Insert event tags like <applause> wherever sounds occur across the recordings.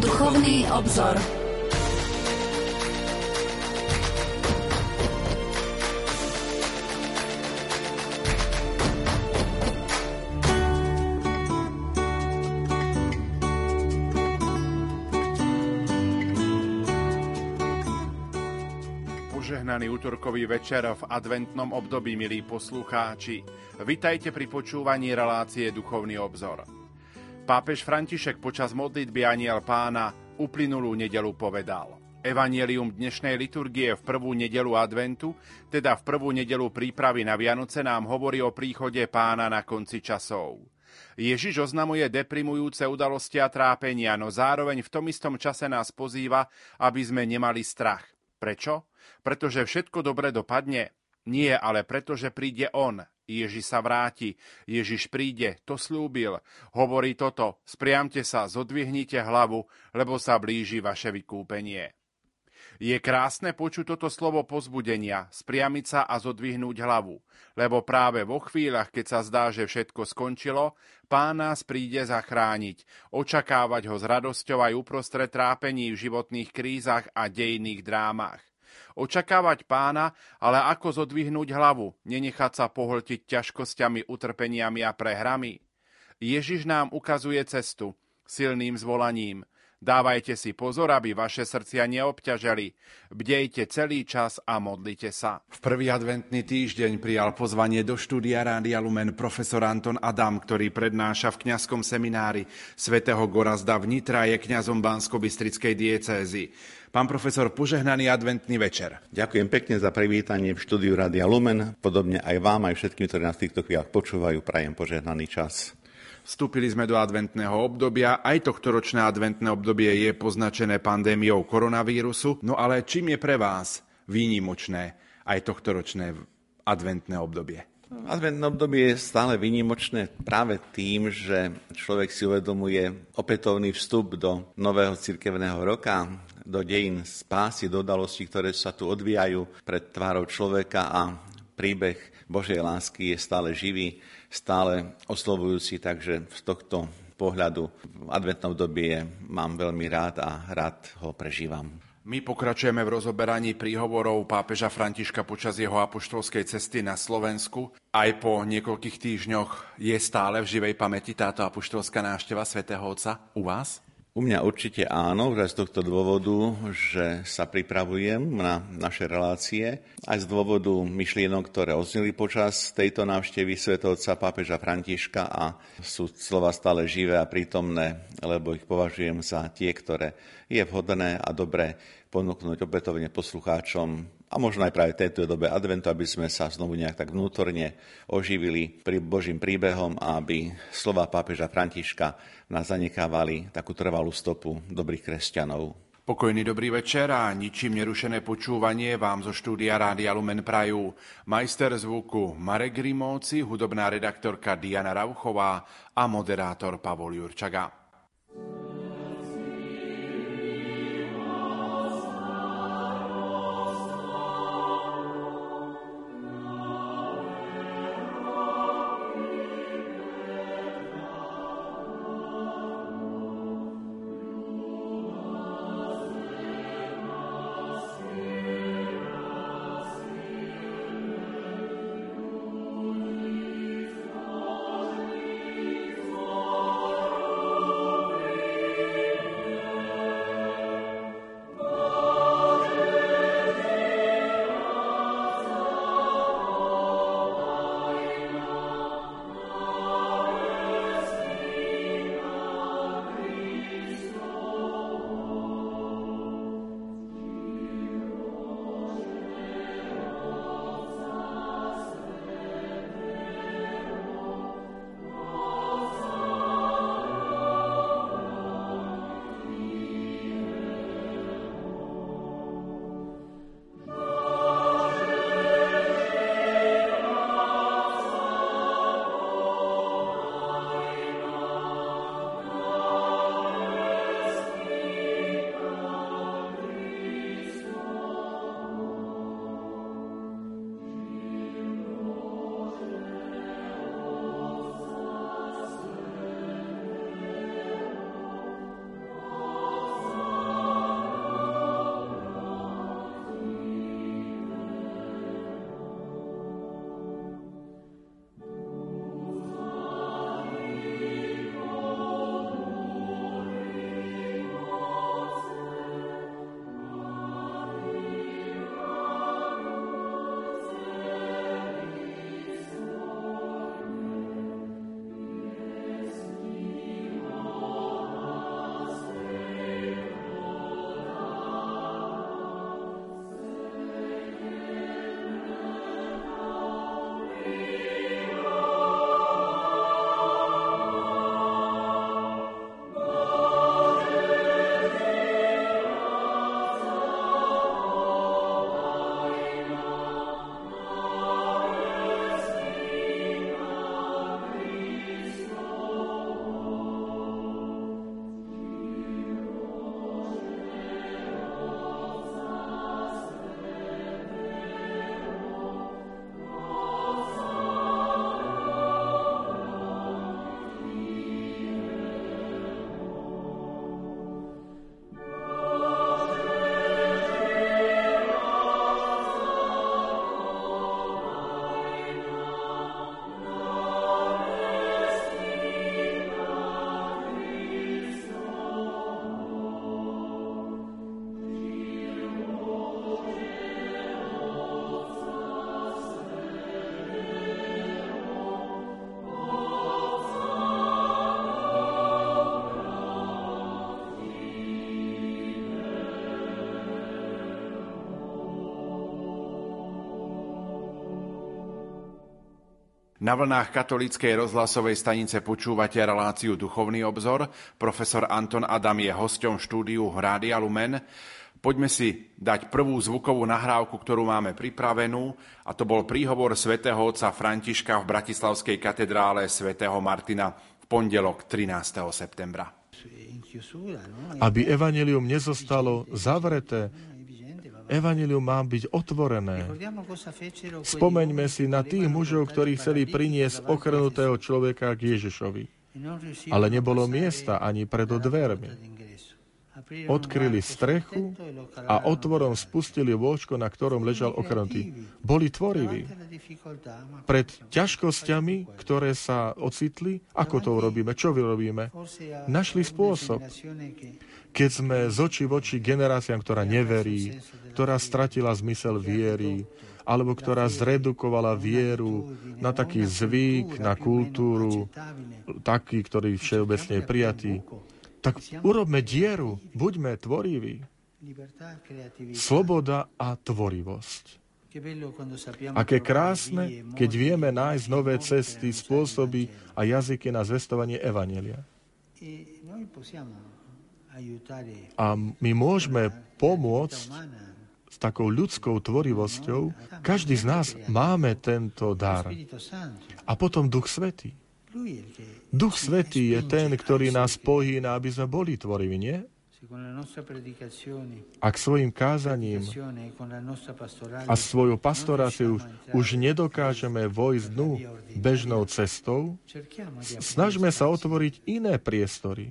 Duchovný obzor. Požehnaný útorkový večer v adventnom období, milí poslucháči. Vitajte pri počúvaní relácie Duchovný obzor. Pápež František počas modlitby Aniel pána uplynulú nedelu povedal. Evangelium dnešnej liturgie v prvú nedelu adventu, teda v prvú nedelu prípravy na Vianoce, nám hovorí o príchode pána na konci časov. Ježiš oznamuje deprimujúce udalosti a trápenia, no zároveň v tom istom čase nás pozýva, aby sme nemali strach. Prečo? Pretože všetko dobre dopadne? Nie, ale pretože príde On, Ježiš sa vráti, Ježiš príde, to slúbil. Hovorí toto, spriamte sa, zodvihnite hlavu, lebo sa blíži vaše vykúpenie. Je krásne počuť toto slovo pozbudenia, spriamiť sa a zodvihnúť hlavu, lebo práve vo chvíľach, keď sa zdá, že všetko skončilo, Pán nás príde zachrániť, očakávať ho s radosťou aj uprostred trápení v životných krízach a dejných drámach očakávať pána, ale ako zodvihnúť hlavu, nenechať sa pohltiť ťažkosťami, utrpeniami a prehrami. Ježiš nám ukazuje cestu, silným zvolaním. Dávajte si pozor, aby vaše srdcia neobťaželi. Bdejte celý čas a modlite sa. V prvý adventný týždeň prijal pozvanie do štúdia Rádia Lumen profesor Anton Adam, ktorý prednáša v kňazskom seminári svätého Gorazda v Nitra je kňazom Bansko-Bystrickej diecézy. Pán profesor, požehnaný adventný večer. Ďakujem pekne za privítanie v štúdiu Rádia Lumen. Podobne aj vám, aj všetkým, ktorí nás v týchto chvíľach počúvajú, prajem požehnaný čas. Vstúpili sme do adventného obdobia, aj tohto ročné adventné obdobie je poznačené pandémiou koronavírusu, no ale čím je pre vás výnimočné aj tohto ročné adventné obdobie? Adventné obdobie je stále výnimočné práve tým, že človek si uvedomuje opätovný vstup do nového cirkevného roka, do dejín spásy, do udalostí, ktoré sa tu odvíjajú pred tvárou človeka a príbeh Božej lásky je stále živý stále oslovujúci, takže z tohto pohľadu v adventnom dobie mám veľmi rád a rád ho prežívam. My pokračujeme v rozoberaní príhovorov pápeža Františka počas jeho apoštolskej cesty na Slovensku. Aj po niekoľkých týždňoch je stále v živej pamäti táto apoštolská návšteva svätého Otca u vás? U mňa určite áno, z tohto dôvodu, že sa pripravujem na naše relácie, aj z dôvodu myšlienok, ktoré oznili počas tejto návštevy svetovca pápeža Františka a sú slova stále živé a prítomné, lebo ich považujem za tie, ktoré je vhodné a dobré ponúknuť opätovne poslucháčom a možno aj práve tejto dobe adventu, aby sme sa znovu nejak tak vnútorne oživili pri Božím príbehom a aby slova pápeža Františka nás zanechávali takú trvalú stopu dobrých kresťanov. Pokojný dobrý večer a ničím nerušené počúvanie vám zo štúdia Rádia Lumen Prajú. Majster zvuku Marek Grimovci, hudobná redaktorka Diana Rauchová a moderátor Pavol Jurčaga. Na vlnách katolíckej rozhlasovej stanice počúvate reláciu Duchovný obzor. Profesor Anton Adam je hosťom štúdiu Rádia Lumen. Poďme si dať prvú zvukovú nahrávku, ktorú máme pripravenú, a to bol príhovor svätého otca Františka v Bratislavskej katedrále svätého Martina v pondelok 13. septembra. Aby evanelium nezostalo zavreté Evangelium má byť otvorené. Spomeňme si na tých mužov, ktorí chceli priniesť ochrnutého človeka k Ježišovi. Ale nebolo miesta ani pred dvermi odkryli strechu a otvorom spustili vôčko, na ktorom ležal okrenutý. Boli tvoriví. Pred ťažkosťami, ktoré sa ocitli, ako to urobíme, čo vyrobíme, našli spôsob. Keď sme z oči v oči generáciám, ktorá neverí, ktorá stratila zmysel viery, alebo ktorá zredukovala vieru na taký zvyk, na kultúru, taký, ktorý všeobecne je prijatý, tak urobme dieru, buďme tvoriví. Sloboda a tvorivosť. Aké krásne, keď vieme nájsť nové cesty, spôsoby a jazyky na zvestovanie Evanelia. A my môžeme pomôcť s takou ľudskou tvorivosťou. Každý z nás máme tento dar. A potom Duch Svetý. Duch Svetý je ten, ktorý nás pohýna, aby sme boli tvoriví, nie? Ak svojim kázaním a svojou pastoráciou už nedokážeme vojsť dnu bežnou cestou, snažme sa otvoriť iné priestory.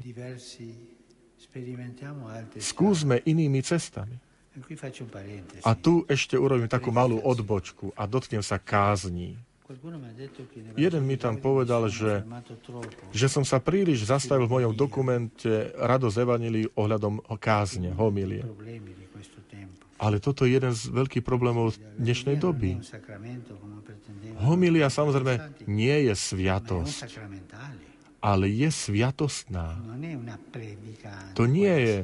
Skúsme inými cestami. A tu ešte urobím takú malú odbočku a dotknem sa kázní. Jeden mi tam povedal, že, že som sa príliš zastavil v mojom dokumente Radosť Evanilii ohľadom kázne, homilie. Ale toto je jeden z veľkých problémov dnešnej doby. Homilia samozrejme nie je sviatosť, ale je sviatostná. To nie je,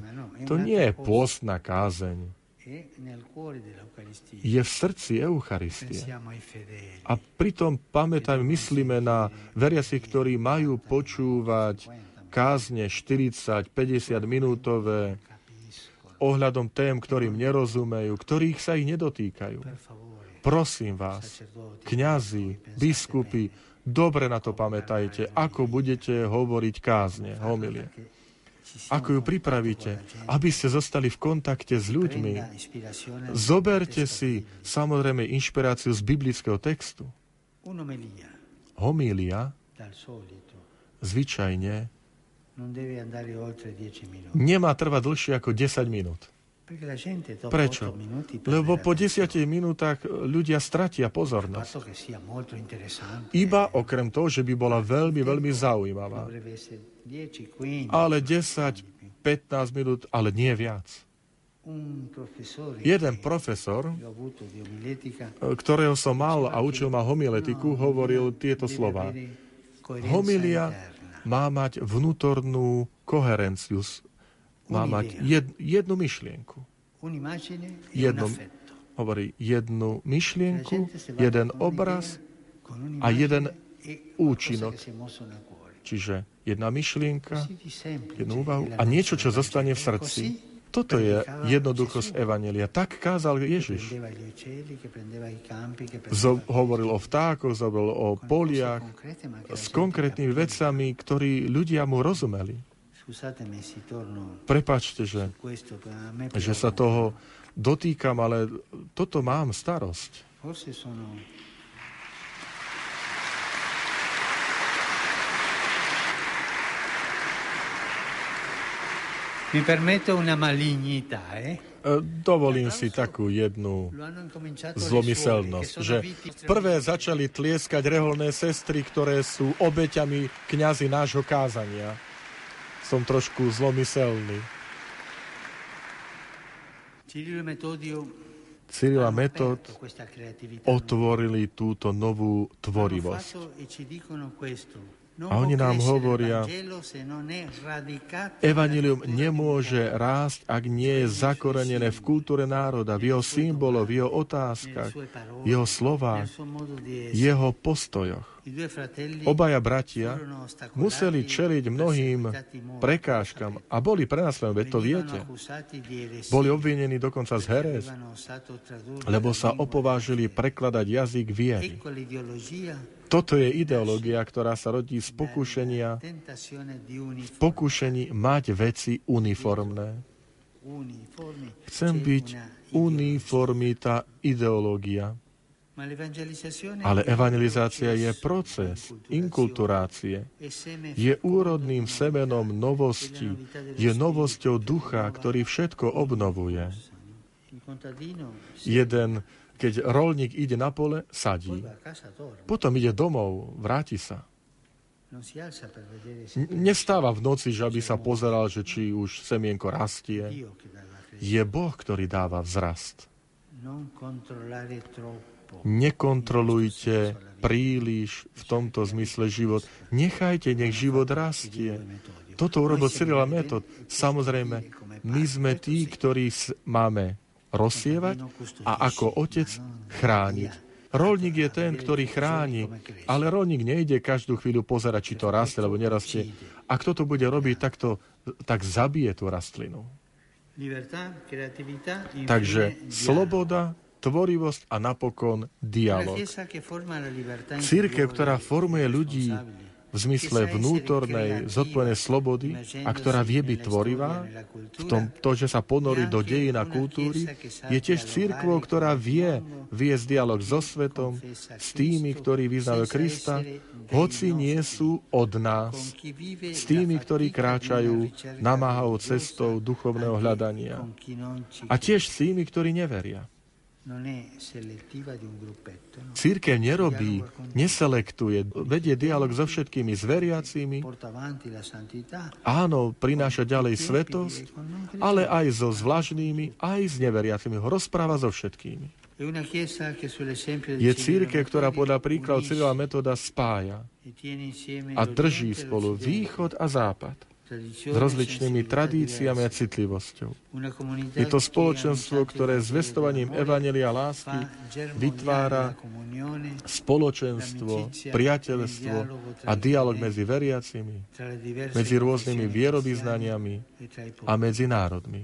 to nie je pôstna kázeň je v srdci Eucharistie. A pritom pamätaj, myslíme na veriacich, ktorí majú počúvať kázne 40-50 minútové ohľadom tém, ktorým nerozumejú, ktorých sa ich nedotýkajú. Prosím vás, kňazi, biskupy, dobre na to pamätajte, ako budete hovoriť kázne, homilie ako ju pripravíte, aby ste zostali v kontakte s ľuďmi. Zoberte si samozrejme inšpiráciu z biblického textu. Homília zvyčajne nemá trvať dlhšie ako 10 minút. Prečo? Lebo po desiatich minútach ľudia stratia pozornosť. Iba okrem toho, že by bola veľmi, veľmi zaujímavá. Ale 10, 15 minút, ale nie viac. Jeden profesor, ktorého som mal a učil ma homiletiku, hovoril tieto slova. Homilia má mať vnútornú koherenciu, má mať jed, jednu myšlienku. Jednu, hovorí, jednu myšlienku, jeden obraz a jeden účinok. Čiže jedna myšlienka, jednu úvahu a niečo, čo zostane v srdci. Toto je jednoduchosť Evanelia. Tak kázal Ježiš. Zo, hovoril o vtákoch, hovoril o poliach, s konkrétnymi vecami, ktorí ľudia mu rozumeli. Prepačte, že, že sa toho dotýkam, ale toto mám starosť. Mi permetto una malignità, eh? E, dovolím si takú jednu zlomyselnosť, že prvé začali tlieskať reholné sestry, ktoré sú obeťami kňazi nášho kázania. Som trošku zlomyselný. Cyril a Metod otvorili túto novú tvorivosť. A oni nám hovoria, Evangelium nemôže rásť, ak nie je zakorenené v kultúre národa, v jeho symboloch, v jeho otázkach, v jeho slovách, jeho postojoch. Obaja bratia museli čeliť mnohým prekážkam a boli prenasledovaní, veď to viete. Boli obvinení dokonca z herez, lebo sa opovážili prekladať jazyk viery. Toto je ideológia, ktorá sa rodí z pokušenia, v pokušení mať veci uniformné. Chcem byť uniformita ideológia. Ale evangelizácia je proces inkulturácie. Je úrodným semenom novosti. Je novosťou ducha, ktorý všetko obnovuje. Jeden, keď rolník ide na pole, sadí. Potom ide domov, vráti sa. Nestáva v noci, že aby sa pozeral, že či už semienko rastie. Je Boh, ktorý dáva vzrast. Nekontrolujte príliš v tomto zmysle život. Nechajte, nech život rastie. Toto urobil Cyril Metod. Samozrejme, my sme tí, ktorí máme rozsievať a ako otec chrániť. Rolník je ten, ktorý chráni, ale rolník nejde každú chvíľu pozerať, či to rastie alebo nerastie. A kto to bude robiť, tak, to, tak zabije tú rastlinu. Takže sloboda, tvorivosť a napokon dialog. Církev, ktorá formuje ľudí v zmysle vnútornej zodpovednej slobody a ktorá vie byť tvorivá, v tom, to, že sa ponorí do dejín a kultúry, je tiež církvou, ktorá vie viesť dialog so svetom, s tými, ktorí vyznajú Krista, hoci nie sú od nás, s tými, ktorí kráčajú namáhavou cestou duchovného hľadania. A tiež s tými, ktorí neveria. Církev nerobí, neselektuje, vedie dialog so všetkými zveriacimi. Áno, prináša ďalej svetosť, ale aj so zvláštnymi, aj s neveriacimi. Rozpráva so všetkými. Je církev, ktorá podľa príkladu Cyrila metóda spája a drží spolu východ a západ s rozličnými tradíciami a citlivosťou. Je to spoločenstvo, ktoré zvestovaním Evanelia lásky vytvára spoločenstvo, priateľstvo a dialog medzi veriacimi, medzi rôznymi vierovýznaniami a medzi národmi.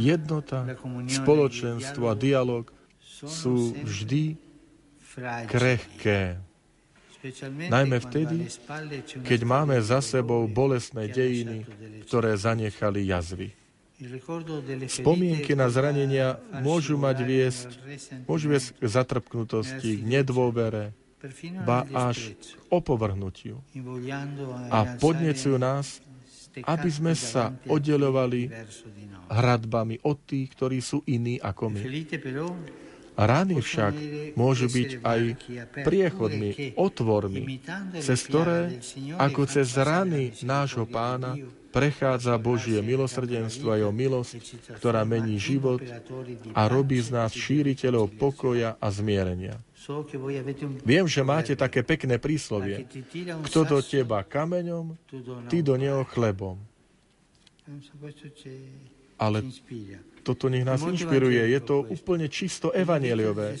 Jednota, spoločenstvo a dialog sú vždy krehké. Najmä vtedy, keď máme za sebou bolestné dejiny, ktoré zanechali jazvy. Spomienky na zranenia môžu mať viesť, môžu viesť k zatrpknutosti, k nedôvere, ba až k opovrhnutiu. A podnecujú nás, aby sme sa oddelovali hradbami od tých, ktorí sú iní ako my. Rány však môžu byť aj priechodmi, otvormi, cez ktoré, ako cez rany nášho pána, prechádza Božie milosrdenstvo a jeho milosť, ktorá mení život a robí z nás šíriteľov pokoja a zmierenia. Viem, že máte také pekné príslovie. Kto do teba kameňom, ty do neho chlebom. Ale toto nech nás inšpiruje. Je to úplne čisto evaneliové.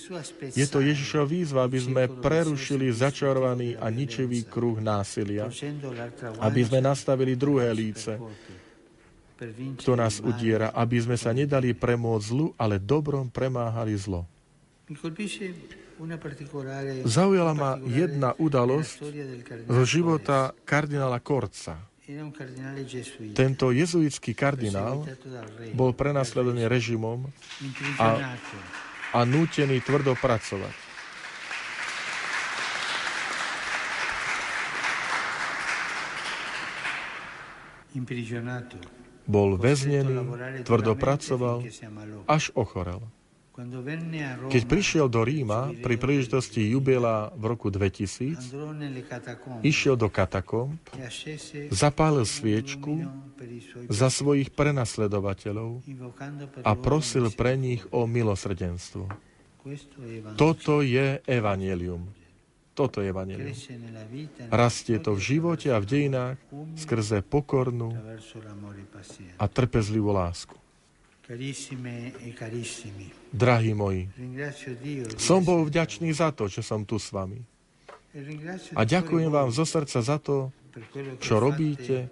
Je to Ježišova výzva, aby sme prerušili začarovaný a ničivý kruh násilia. Aby sme nastavili druhé líce, kto nás udiera, aby sme sa nedali premôcť zlu, ale dobrom premáhali zlo. Zaujala ma jedna udalosť zo života kardinála Korca. Tento jezuitský kardinál bol prenasledovaný režimom a, a nútený tvrdo pracovať. Bol väznený, tvrdo pracoval, až ochorel. Keď prišiel do Ríma pri príležitosti jubiela v roku 2000, išiel do katakomb, zapálil sviečku za svojich prenasledovateľov a prosil pre nich o milosrdenstvo. Toto je evanelium. Toto je evanelium. Rastie to v živote a v dejinách skrze pokornú a trpezlivú lásku. E Drahí moji, som bol vďačný za to, že som tu s vami. A ďakujem vám zo srdca za to, čo robíte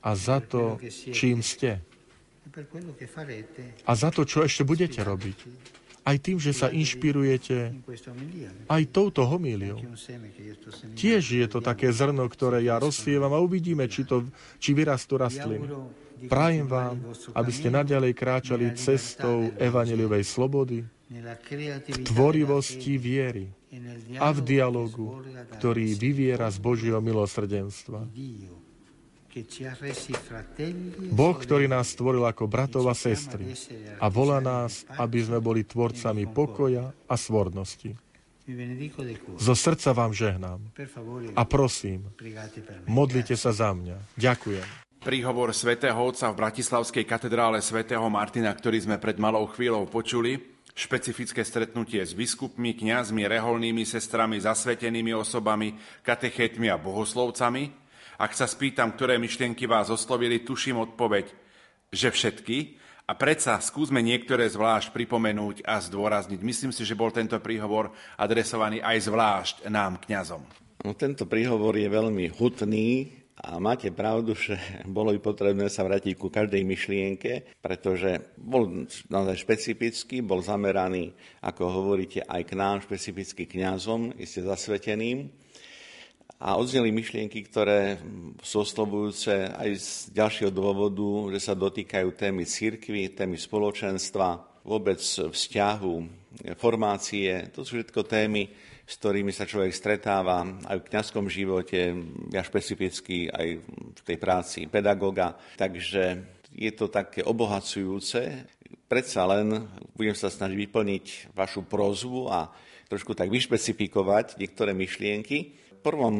a za to, čím ste. A za to, čo ešte budete robiť. Aj tým, že sa inšpirujete aj touto homíliou. Tiež je to také zrno, ktoré ja rozsievam a uvidíme, či, to, či vyrastú rastliny. Prajem vám, aby ste naďalej kráčali cestou evaneliovej slobody, v tvorivosti viery a v dialogu, ktorý vyviera z Božieho milosrdenstva. Boh, ktorý nás stvoril ako bratov a sestry a volá nás, aby sme boli tvorcami pokoja a svornosti. Zo srdca vám žehnám a prosím, modlite sa za mňa. Ďakujem. Príhovor svätého Otca v Bratislavskej katedrále svätého Martina, ktorý sme pred malou chvíľou počuli, špecifické stretnutie s biskupmi, kňazmi, reholnými sestrami, zasvetenými osobami, katechétmi a bohoslovcami, ak sa spýtam, ktoré myšlienky vás oslovili, tuším odpoveď, že všetky. A predsa skúsme niektoré zvlášť pripomenúť a zdôrazniť. Myslím si, že bol tento príhovor adresovaný aj zvlášť nám, kňazom. No, tento príhovor je veľmi hutný a máte pravdu, že <laughs> bolo by potrebné sa vrátiť ku každej myšlienke, pretože bol naozaj špecifický, bol zameraný, ako hovoríte, aj k nám, špecificky kňazom, iste zasveteným a odzneli myšlienky, ktoré sú oslovujúce aj z ďalšieho dôvodu, že sa dotýkajú témy cirkvy, témy spoločenstva, vôbec vzťahu, formácie. To sú všetko témy, s ktorými sa človek stretáva aj v kňazskom živote, ja špecificky aj v tej práci pedagoga. Takže je to také obohacujúce. Predsa len budem sa snažiť vyplniť vašu prozvu a trošku tak vyšpecifikovať niektoré myšlienky prvom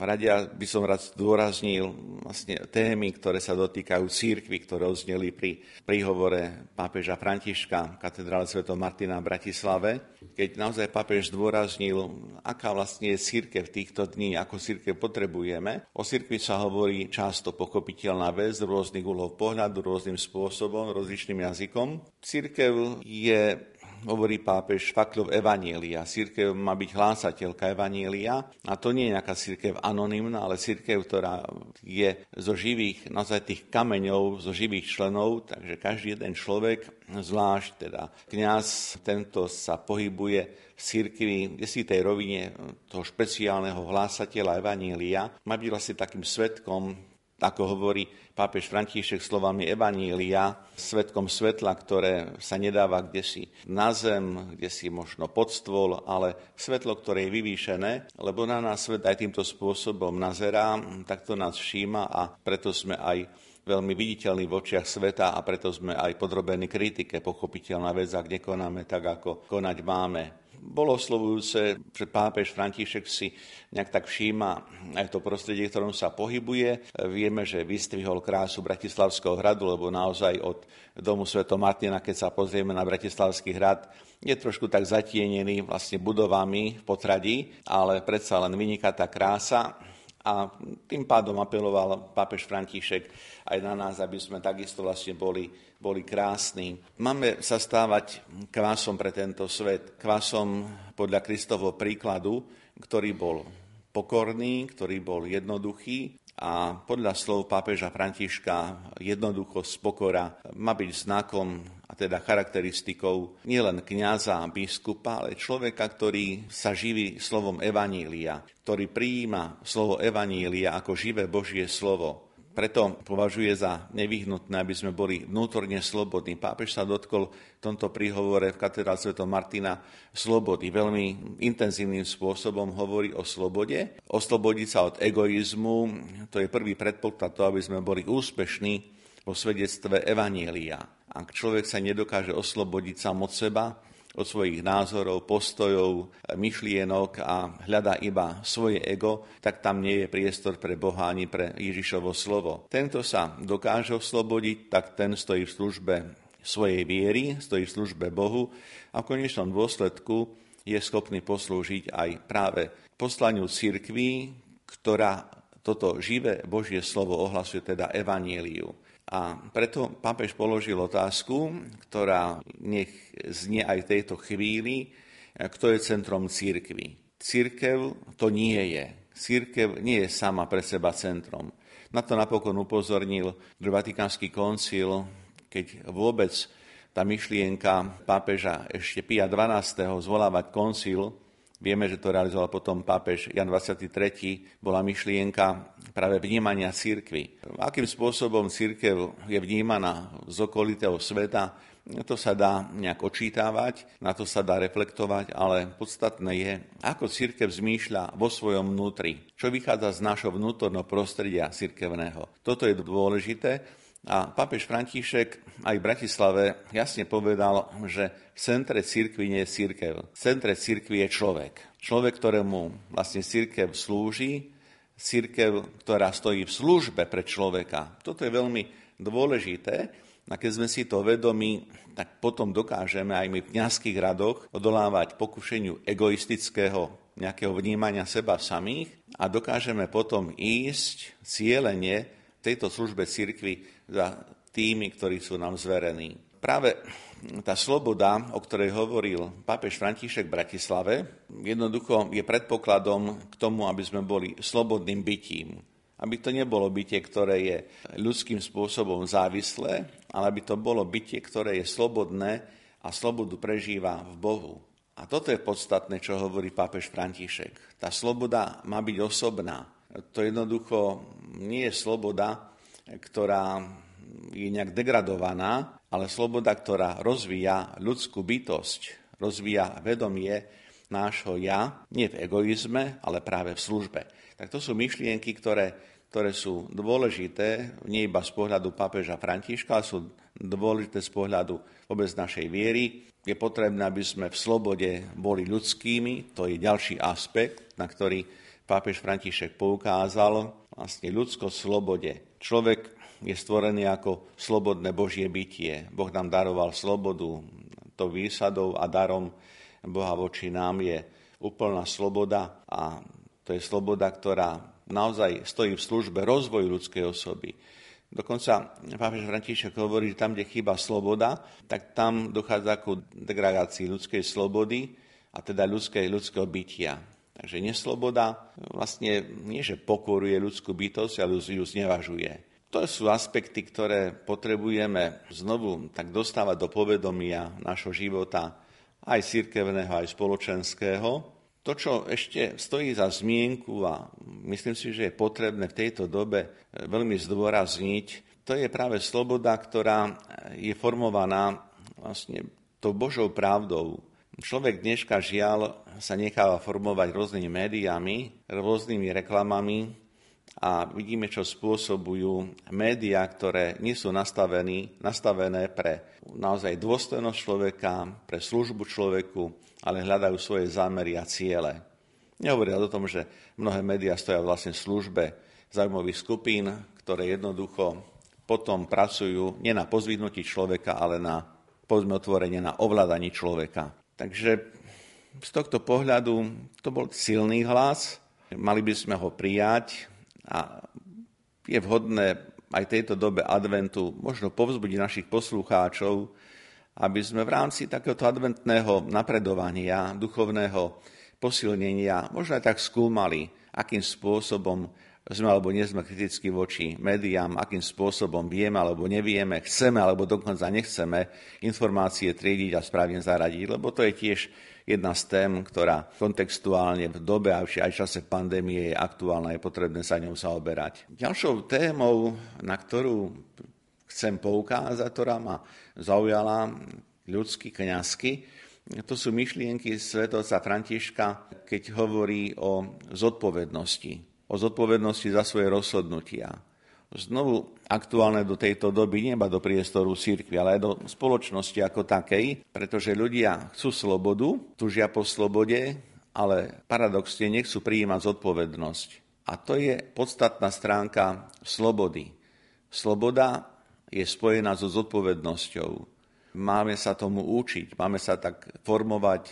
rade by som rád zdôraznil vlastne témy, ktoré sa dotýkajú církvy, ktoré ozneli pri príhovore pápeža Františka v katedrále Sv. Martina v Bratislave, keď naozaj pápež zdôraznil, aká vlastne je církev týchto dní, ako církev potrebujeme. O církvi sa hovorí často pochopiteľná vec, rôznych úlov pohľadu, rôznym spôsobom, rozličným jazykom. Církev je hovorí pápež faklov Evanielia. Církev má byť hlásateľka Evanielia. A to nie je nejaká církev anonimná, ale církev, ktorá je zo živých, naozaj tých kameňov, zo živých členov, takže každý jeden človek, zvlášť teda kňaz, tento sa pohybuje v církvi, kde si tej rovine toho špeciálneho hlásateľa Evanielia, má byť vlastne takým svetkom ako hovorí pápež František slovami Evanília, svetkom svetla, ktoré sa nedáva kde si na zem, kde si možno pod stôl, ale svetlo, ktoré je vyvýšené, lebo na nás svet aj týmto spôsobom nazerá, tak to nás všíma a preto sme aj veľmi viditeľní v očiach sveta a preto sme aj podrobení kritike. Pochopiteľná vec, ak nekonáme tak, ako konať máme bolo oslovujúce, že pápež František si nejak tak všíma aj to prostredie, ktorom sa pohybuje. Vieme, že vystrihol krásu Bratislavského hradu, lebo naozaj od domu Sveto Martina, keď sa pozrieme na Bratislavský hrad, je trošku tak zatienený vlastne budovami v potradí, ale predsa len vyniká tá krása a tým pádom apeloval pápež František aj na nás, aby sme takisto vlastne boli, boli krásni. Máme sa stávať kvásom pre tento svet, kvásom podľa Kristovho príkladu, ktorý bol pokorný, ktorý bol jednoduchý a podľa slov pápeža Františka jednoduchosť, pokora má byť znakom a teda charakteristikou nielen kniaza biskupa, ale človeka, ktorý sa živí slovom Evanília, ktorý prijíma slovo Evanília ako živé Božie slovo. Preto považuje za nevyhnutné, aby sme boli vnútorne slobodní. Pápež sa dotkol v tomto príhovore v katedrále Sv. Martina slobody. Veľmi intenzívnym spôsobom hovorí o slobode. Oslobodiť sa od egoizmu, to je prvý predpoklad to, aby sme boli úspešní vo svedectve Evanielia. Ak človek sa nedokáže oslobodiť sám od seba, od svojich názorov, postojov, myšlienok a hľadá iba svoje ego, tak tam nie je priestor pre Boha ani pre Ježišovo slovo. Tento sa dokáže oslobodiť, tak ten stojí v službe svojej viery, stojí v službe Bohu a v konečnom dôsledku je schopný poslúžiť aj práve poslaniu cirkví, ktorá toto živé Božie slovo ohlasuje, teda evaníliu. A preto pápež položil otázku, ktorá nech znie aj v tejto chvíli, kto je centrom církvy. Církev to nie je. Církev nie je sama pre seba centrom. Na to napokon upozornil Vatikánsky koncil, keď vôbec tá myšlienka pápeža ešte Pia 12. zvolávať koncil, vieme, že to realizoval potom pápež Jan 23. bola myšlienka práve vnímania církvy. Akým spôsobom církev je vnímaná z okolitého sveta, to sa dá nejak očítavať, na to sa dá reflektovať, ale podstatné je, ako církev zmýšľa vo svojom vnútri, čo vychádza z nášho vnútorného prostredia církevného. Toto je dôležité a pápež František aj v Bratislave jasne povedal, že v centre církvy nie je církev. V centre církvy je človek. Človek, ktorému vlastne církev slúži, církev, ktorá stojí v službe pre človeka. Toto je veľmi dôležité a keď sme si to vedomi, tak potom dokážeme aj my v kniazských radoch odolávať pokušeniu egoistického nejakého vnímania seba samých a dokážeme potom ísť cieľene tejto službe cirkvi za tými, ktorí sú nám zverení. Práve tá sloboda, o ktorej hovoril pápež František v Bratislave, jednoducho je predpokladom k tomu, aby sme boli slobodným bytím. Aby to nebolo bytie, ktoré je ľudským spôsobom závislé, ale aby to bolo bytie, ktoré je slobodné a slobodu prežíva v Bohu. A toto je podstatné, čo hovorí pápež František. Tá sloboda má byť osobná. To jednoducho nie je sloboda, ktorá je nejak degradovaná, ale sloboda, ktorá rozvíja ľudskú bytosť, rozvíja vedomie nášho ja, nie v egoizme, ale práve v službe. Tak to sú myšlienky, ktoré ktoré sú dôležité nie iba z pohľadu pápeža Františka, ale sú dôležité z pohľadu vôbec našej viery. Je potrebné, aby sme v slobode boli ľudskými, to je ďalší aspekt, na ktorý pápež František poukázal, vlastne ľudsko slobode. Človek je stvorený ako slobodné Božie bytie. Boh nám daroval slobodu, to výsadou a darom Boha voči nám je úplná sloboda a to je sloboda, ktorá naozaj stojí v službe rozvoju ľudskej osoby. Dokonca pápež František hovorí, že tam, kde chýba sloboda, tak tam dochádza ku degradácii ľudskej slobody a teda ľudskej, ľudského bytia. Takže nesloboda vlastne nie, že pokoruje ľudskú bytosť, ale ju znevažuje. To sú aspekty, ktoré potrebujeme znovu tak dostávať do povedomia našho života, aj cirkevného, aj spoločenského, to, čo ešte stojí za zmienku a myslím si, že je potrebné v tejto dobe e, veľmi zdôrazniť, to je práve sloboda, ktorá je formovaná vlastne tou Božou pravdou. Človek dneška žiaľ sa necháva formovať rôznymi médiami, rôznymi reklamami a vidíme, čo spôsobujú médiá, ktoré nie sú nastavené pre naozaj dôstojnosť človeka, pre službu človeku, ale hľadajú svoje zámery a ciele. Nehovoria o tom, že mnohé médiá stoja vlastne v službe zaujímavých skupín, ktoré jednoducho potom pracujú nie na pozvidnutí človeka, ale na povedzme otvorenie na ovládaní človeka. Takže z tohto pohľadu to bol silný hlas, mali by sme ho prijať a je vhodné aj tejto dobe adventu možno povzbudiť našich poslucháčov, aby sme v rámci takéhoto adventného napredovania, duchovného posilnenia, možno aj tak skúmali, akým spôsobom sme alebo nie sme kriticky voči médiám, akým spôsobom vieme alebo nevieme, chceme alebo dokonca nechceme informácie triediť a správne zaradiť, lebo to je tiež jedna z tém, ktorá kontextuálne v dobe a aj v čase pandémie je aktuálna, je potrebné sa ňou zaoberať. Ďalšou témou, na ktorú chcem poukázať, ktorá ma zaujala ľudsky, kňazky, to sú myšlienky svetovca Františka, keď hovorí o zodpovednosti. O zodpovednosti za svoje rozhodnutia. Znovu aktuálne do tejto doby, neba do priestoru církvy, ale aj do spoločnosti ako takej, pretože ľudia chcú slobodu, tužia po slobode, ale paradoxne nechcú prijímať zodpovednosť. A to je podstatná stránka slobody. Sloboda je spojená so zodpovednosťou. Máme sa tomu učiť, máme sa tak formovať,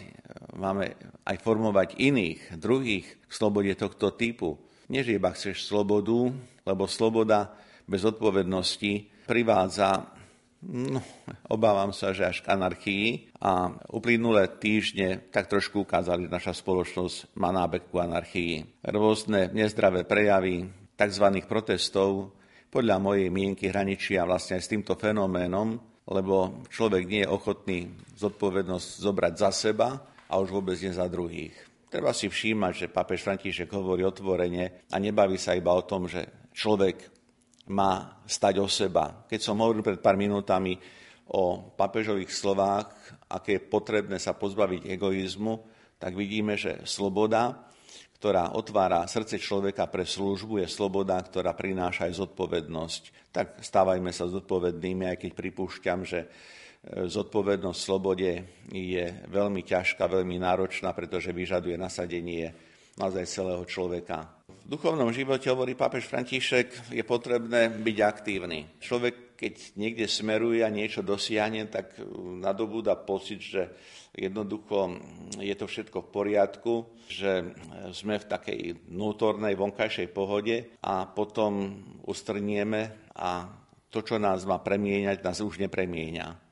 máme aj formovať iných, druhých k slobode tohto typu. Nie, že iba chceš slobodu, lebo sloboda bez odpovednosti privádza No, obávam sa, že až k anarchii. A uplynulé týždne tak trošku ukázali, že naša spoločnosť má nábeh ku anarchii. Rôzne nezdravé prejavy tzv. protestov podľa mojej mienky hraničia vlastne aj s týmto fenoménom, lebo človek nie je ochotný zodpovednosť zobrať za seba a už vôbec nie za druhých. Treba si všímať, že pápež František hovorí otvorene a nebaví sa iba o tom, že človek má stať o seba. Keď som hovoril pred pár minútami o papežových slovách, aké je potrebné sa pozbaviť egoizmu, tak vidíme, že sloboda, ktorá otvára srdce človeka pre službu, je sloboda, ktorá prináša aj zodpovednosť. Tak stávajme sa zodpovednými, aj keď pripúšťam, že zodpovednosť v slobode je veľmi ťažká, veľmi náročná, pretože vyžaduje nasadenie naozaj celého človeka v duchovnom živote, hovorí pápež František, je potrebné byť aktívny. Človek, keď niekde smeruje a niečo dosiahne, tak nadobúda pocit, že jednoducho je to všetko v poriadku, že sme v takej vnútornej, vonkajšej pohode a potom ustrnieme a to, čo nás má premieňať, nás už nepremieňa.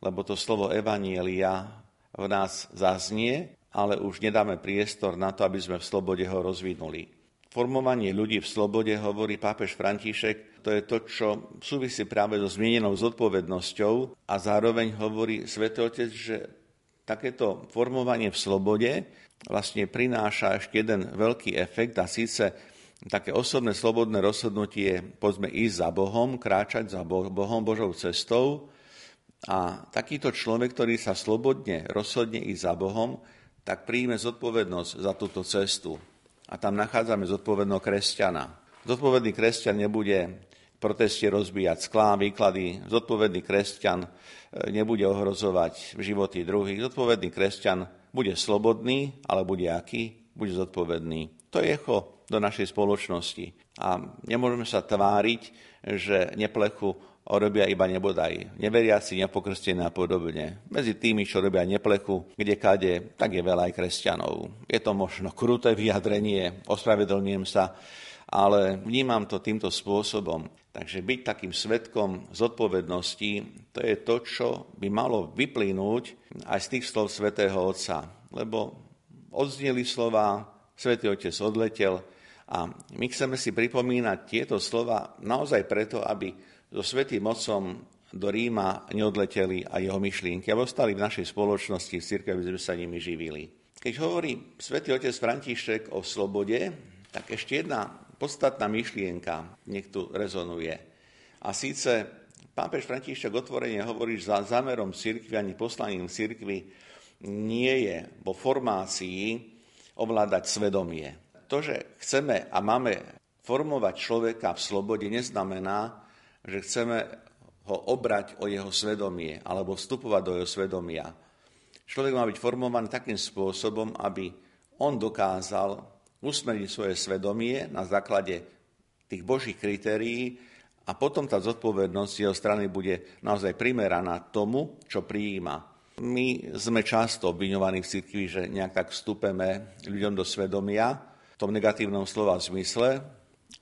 Lebo to slovo Evanielia v nás zaznie, ale už nedáme priestor na to, aby sme v slobode ho rozvinuli. Formovanie ľudí v slobode, hovorí pápež František, to je to, čo súvisí práve so zmienenou zodpovednosťou a zároveň hovorí Svetý Otec, že takéto formovanie v slobode vlastne prináša ešte jeden veľký efekt a síce také osobné slobodné rozhodnutie, poďme ísť za Bohom, kráčať za Bohom, Božou cestou a takýto človek, ktorý sa slobodne rozhodne ísť za Bohom, tak príjme zodpovednosť za túto cestu. A tam nachádzame zodpovedného kresťana. Zodpovedný kresťan nebude v proteste rozbíjať sklá, výklady. Zodpovedný kresťan e, nebude ohrozovať životy druhých. Zodpovedný kresťan bude slobodný, ale bude aký? Bude zodpovedný. To je echo do našej spoločnosti. A nemôžeme sa tváriť, že neplechu robia iba nebodaj neveriaci, nepokrstení a podobne. Medzi tými, čo robia neplechu, kde kade, tak je veľa aj kresťanov. Je to možno kruté vyjadrenie, ospravedlňujem sa, ale vnímam to týmto spôsobom. Takže byť takým svetkom zodpovednosti, to je to, čo by malo vyplynúť aj z tých slov svätého Otca. Lebo odzneli slova, svätý Otec odletel a my chceme si pripomínať tieto slova naozaj preto, aby so svetým mocom do Ríma neodleteli a jeho myšlienky, aby ostali v našej spoločnosti, v cirkvi, aby sme sa nimi živili. Keď hovorí svätý otec František o slobode, tak ešte jedna podstatná myšlienka nech tu rezonuje. A síce pápež František otvorene hovorí, že za zámerom cirkvi ani poslaním cirkvi nie je vo formácii ovládať svedomie. To, že chceme a máme formovať človeka v slobode, neznamená, že chceme ho obrať o jeho svedomie alebo vstupovať do jeho svedomia. Človek má byť formovaný takým spôsobom, aby on dokázal usmeriť svoje svedomie na základe tých božích kritérií a potom tá zodpovednosť jeho strany bude naozaj primeraná tomu, čo prijíma. My sme často obviňovaní v cirkvi, že nejak tak vstupeme ľuďom do svedomia, v tom negatívnom slova zmysle,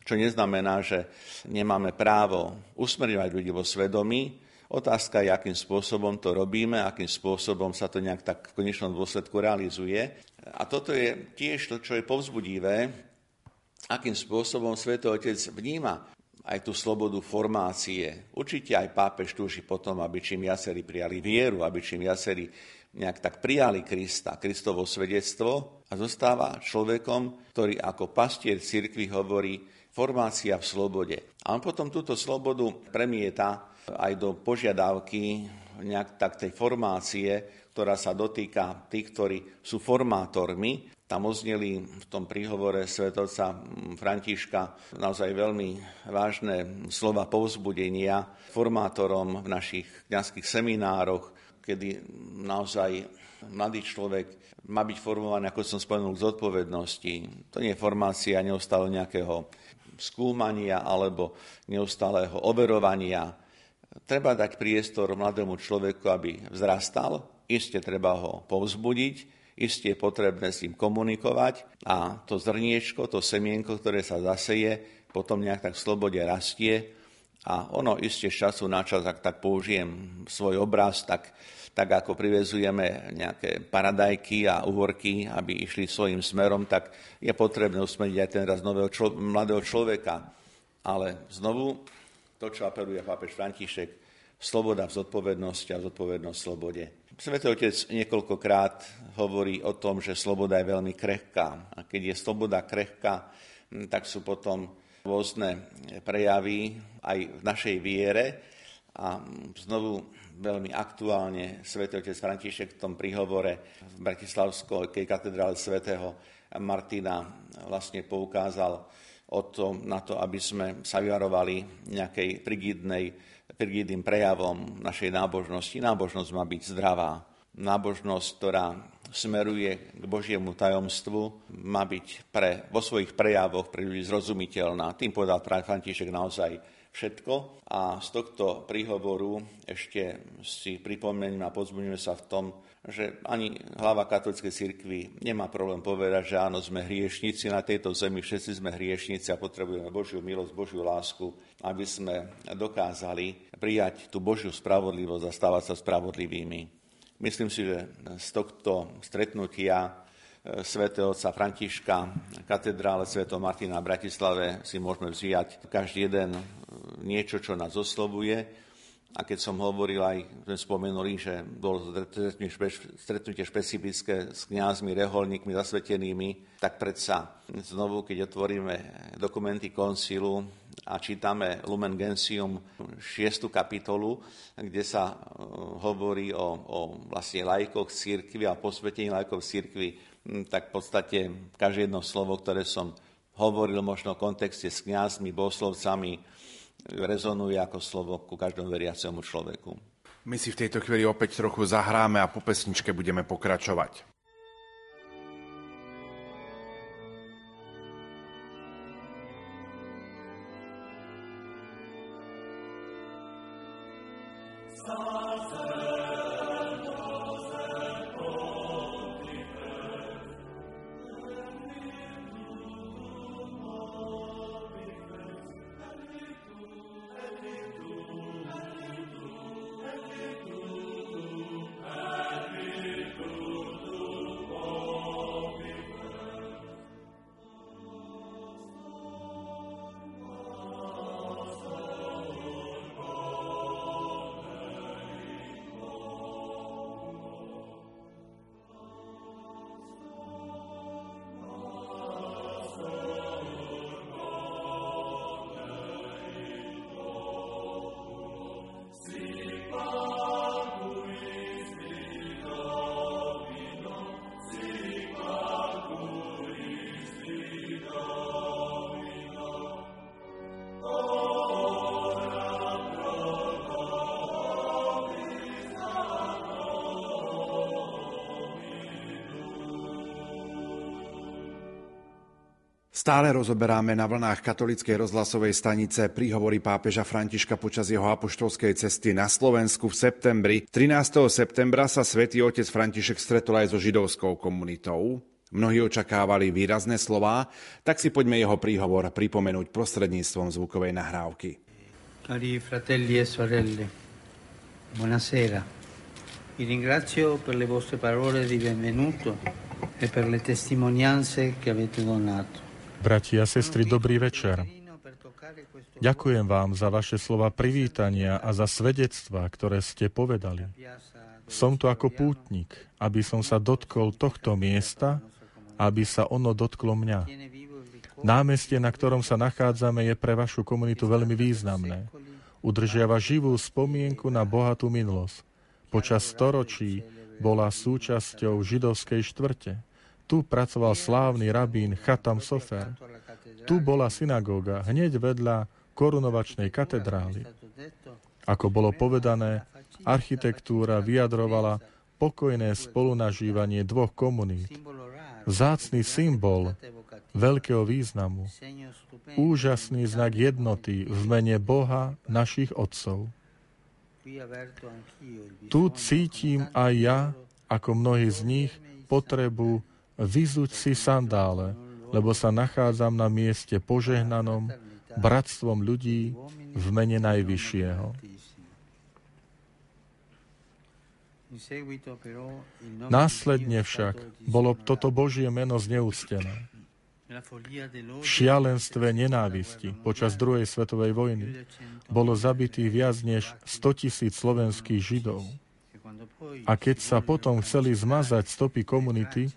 čo neznamená, že nemáme právo usmerňovať ľudí vo svedomí. Otázka je, akým spôsobom to robíme, akým spôsobom sa to nejak tak v konečnom dôsledku realizuje. A toto je tiež to, čo je povzbudivé, akým spôsobom Svetý Otec vníma aj tú slobodu formácie. Určite aj pápež túži potom, aby čím viacerí prijali vieru, aby čím viacerí nejak tak prijali Krista, Kristovo svedectvo a zostáva človekom, ktorý ako pastier cirkvi hovorí, formácia v slobode. A on potom túto slobodu premieta aj do požiadavky nejak tak tej formácie, ktorá sa dotýka tých, ktorí sú formátormi. Tam ozneli v tom príhovore svetovca Františka naozaj veľmi vážne slova povzbudenia formátorom v našich kňazských seminároch, kedy naozaj mladý človek má byť formovaný, ako som spomenul, k zodpovednosti. To nie je formácia neustále nejakého skúmania alebo neustáleho overovania. Treba dať priestor mladému človeku, aby vzrastal, iste treba ho povzbudiť, iste je potrebné s ním komunikovať a to zrniečko, to semienko, ktoré sa zaseje, potom nejak tak v slobode rastie A ono iste z času na čas, ak tak použijem svoj obraz, tak, tak ako privezujeme nejaké paradajky a uhorky, aby išli svojim smerom, tak je potrebné usmeriť aj ten raz nového člo- mladého človeka. Ale znovu, to, čo apeluje pápež František, sloboda v zodpovednosti a zodpovednosť v slobode. Svetý Otec niekoľkokrát hovorí o tom, že sloboda je veľmi krehká. A keď je sloboda krehká, tak sú potom rôzne prejavy aj v našej viere a znovu veľmi aktuálne svätý otec František v tom príhovore v Bratislavskej katedrále svätého Martina vlastne poukázal o tom, na to, aby sme sa vyvarovali nejakej frigidnej, frigidným prejavom našej nábožnosti. Nábožnosť má byť zdravá. Nábožnosť, ktorá smeruje k Božiemu tajomstvu, má byť pre, vo svojich prejavoch pre ľudí zrozumiteľná. Tým povedal František naozaj všetko. A z tohto príhovoru ešte si pripomeňme a pozbuňujeme sa v tom, že ani hlava katolíckej cirkvi nemá problém povedať, že áno, sme hriešnici na tejto zemi, všetci sme hriešnici a potrebujeme Božiu milosť, Božiu lásku, aby sme dokázali prijať tú Božiu spravodlivosť a stávať sa spravodlivými. Myslím si, že z tohto stretnutia svätého otca Františka, katedrále svätého Martina v Bratislave si môžeme vziať každý jeden e, niečo, čo nás oslovuje. A keď som hovoril aj, sme spomenuli, že bolo stretnutie špecifické s kňazmi, reholníkmi, zasvetenými, tak predsa znovu, keď otvoríme dokumenty koncilu, a čítame Lumen Gentium 6. kapitolu, kde sa e, hovorí o, o vlastne lajkoch církvy a posvetení lajkov církvy, tak v podstate každé jedno slovo, ktoré som hovoril možno v kontexte s kňazmi, bohoslovcami, rezonuje ako slovo ku každému veriacemu človeku. My si v tejto chvíli opäť trochu zahráme a po pesničke budeme pokračovať. Stále rozoberáme na vlnách katolíckej rozhlasovej stanice príhovory pápeža Františka počas jeho apoštolskej cesty na Slovensku v septembri. 13. septembra sa svätý otec František stretol aj so židovskou komunitou. Mnohí očakávali výrazné slová, tak si poďme jeho príhovor pripomenúť prostredníctvom zvukovej nahrávky. Cari fratelli e sorelle, buonasera. Vi ringrazio per le vostre parole di benvenuto e per le testimonianze che avete donato. Bratia a sestry, dobrý večer. Ďakujem vám za vaše slova privítania a za svedectvá, ktoré ste povedali. Som tu ako pútnik, aby som sa dotkol tohto miesta, aby sa ono dotklo mňa. Námestie, na ktorom sa nachádzame, je pre vašu komunitu veľmi významné. Udržiava živú spomienku na bohatú minulosť. Počas storočí bola súčasťou židovskej štvrte. Tu pracoval slávny rabín Chatam Sofer. Tu bola synagóga hneď vedľa korunovačnej katedrály. Ako bolo povedané, architektúra vyjadrovala pokojné spolunažívanie dvoch komunít. Zácný symbol veľkého významu. Úžasný znak jednoty v mene Boha našich otcov. Tu cítim aj ja, ako mnohí z nich, potrebu vyzuť si sandále, lebo sa nachádzam na mieste požehnanom bratstvom ľudí v mene Najvyššieho. Následne však bolo toto Božie meno zneúctené. V šialenstve nenávisti počas druhej svetovej vojny bolo zabitých viac než 100 tisíc slovenských židov. A keď sa potom chceli zmazať stopy komunity,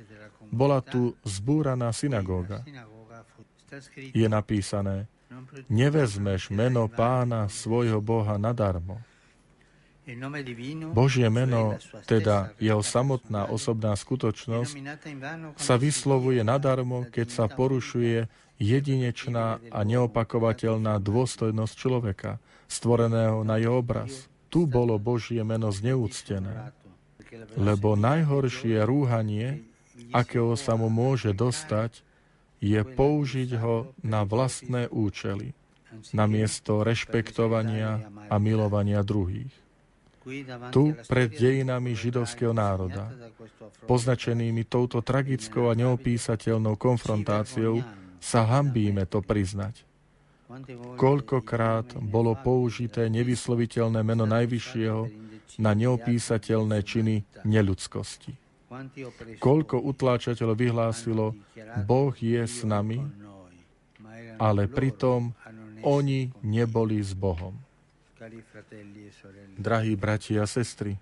bola tu zbúraná synagóga. Je napísané, nevezmeš meno pána svojho Boha nadarmo. Božie meno, teda jeho samotná osobná skutočnosť, sa vyslovuje nadarmo, keď sa porušuje jedinečná a neopakovateľná dôstojnosť človeka, stvoreného na jeho obraz. Tu bolo Božie meno zneúctené, lebo najhoršie rúhanie, akého sa mu môže dostať, je použiť ho na vlastné účely, namiesto rešpektovania a milovania druhých tu pred dejinami židovského národa, poznačenými touto tragickou a neopísateľnou konfrontáciou, sa hambíme to priznať. Koľkokrát bolo použité nevysloviteľné meno Najvyššieho na neopísateľné činy neľudskosti. Koľko utláčateľov vyhlásilo, Boh je s nami, ale pritom oni neboli s Bohom. Drahí bratia a sestry,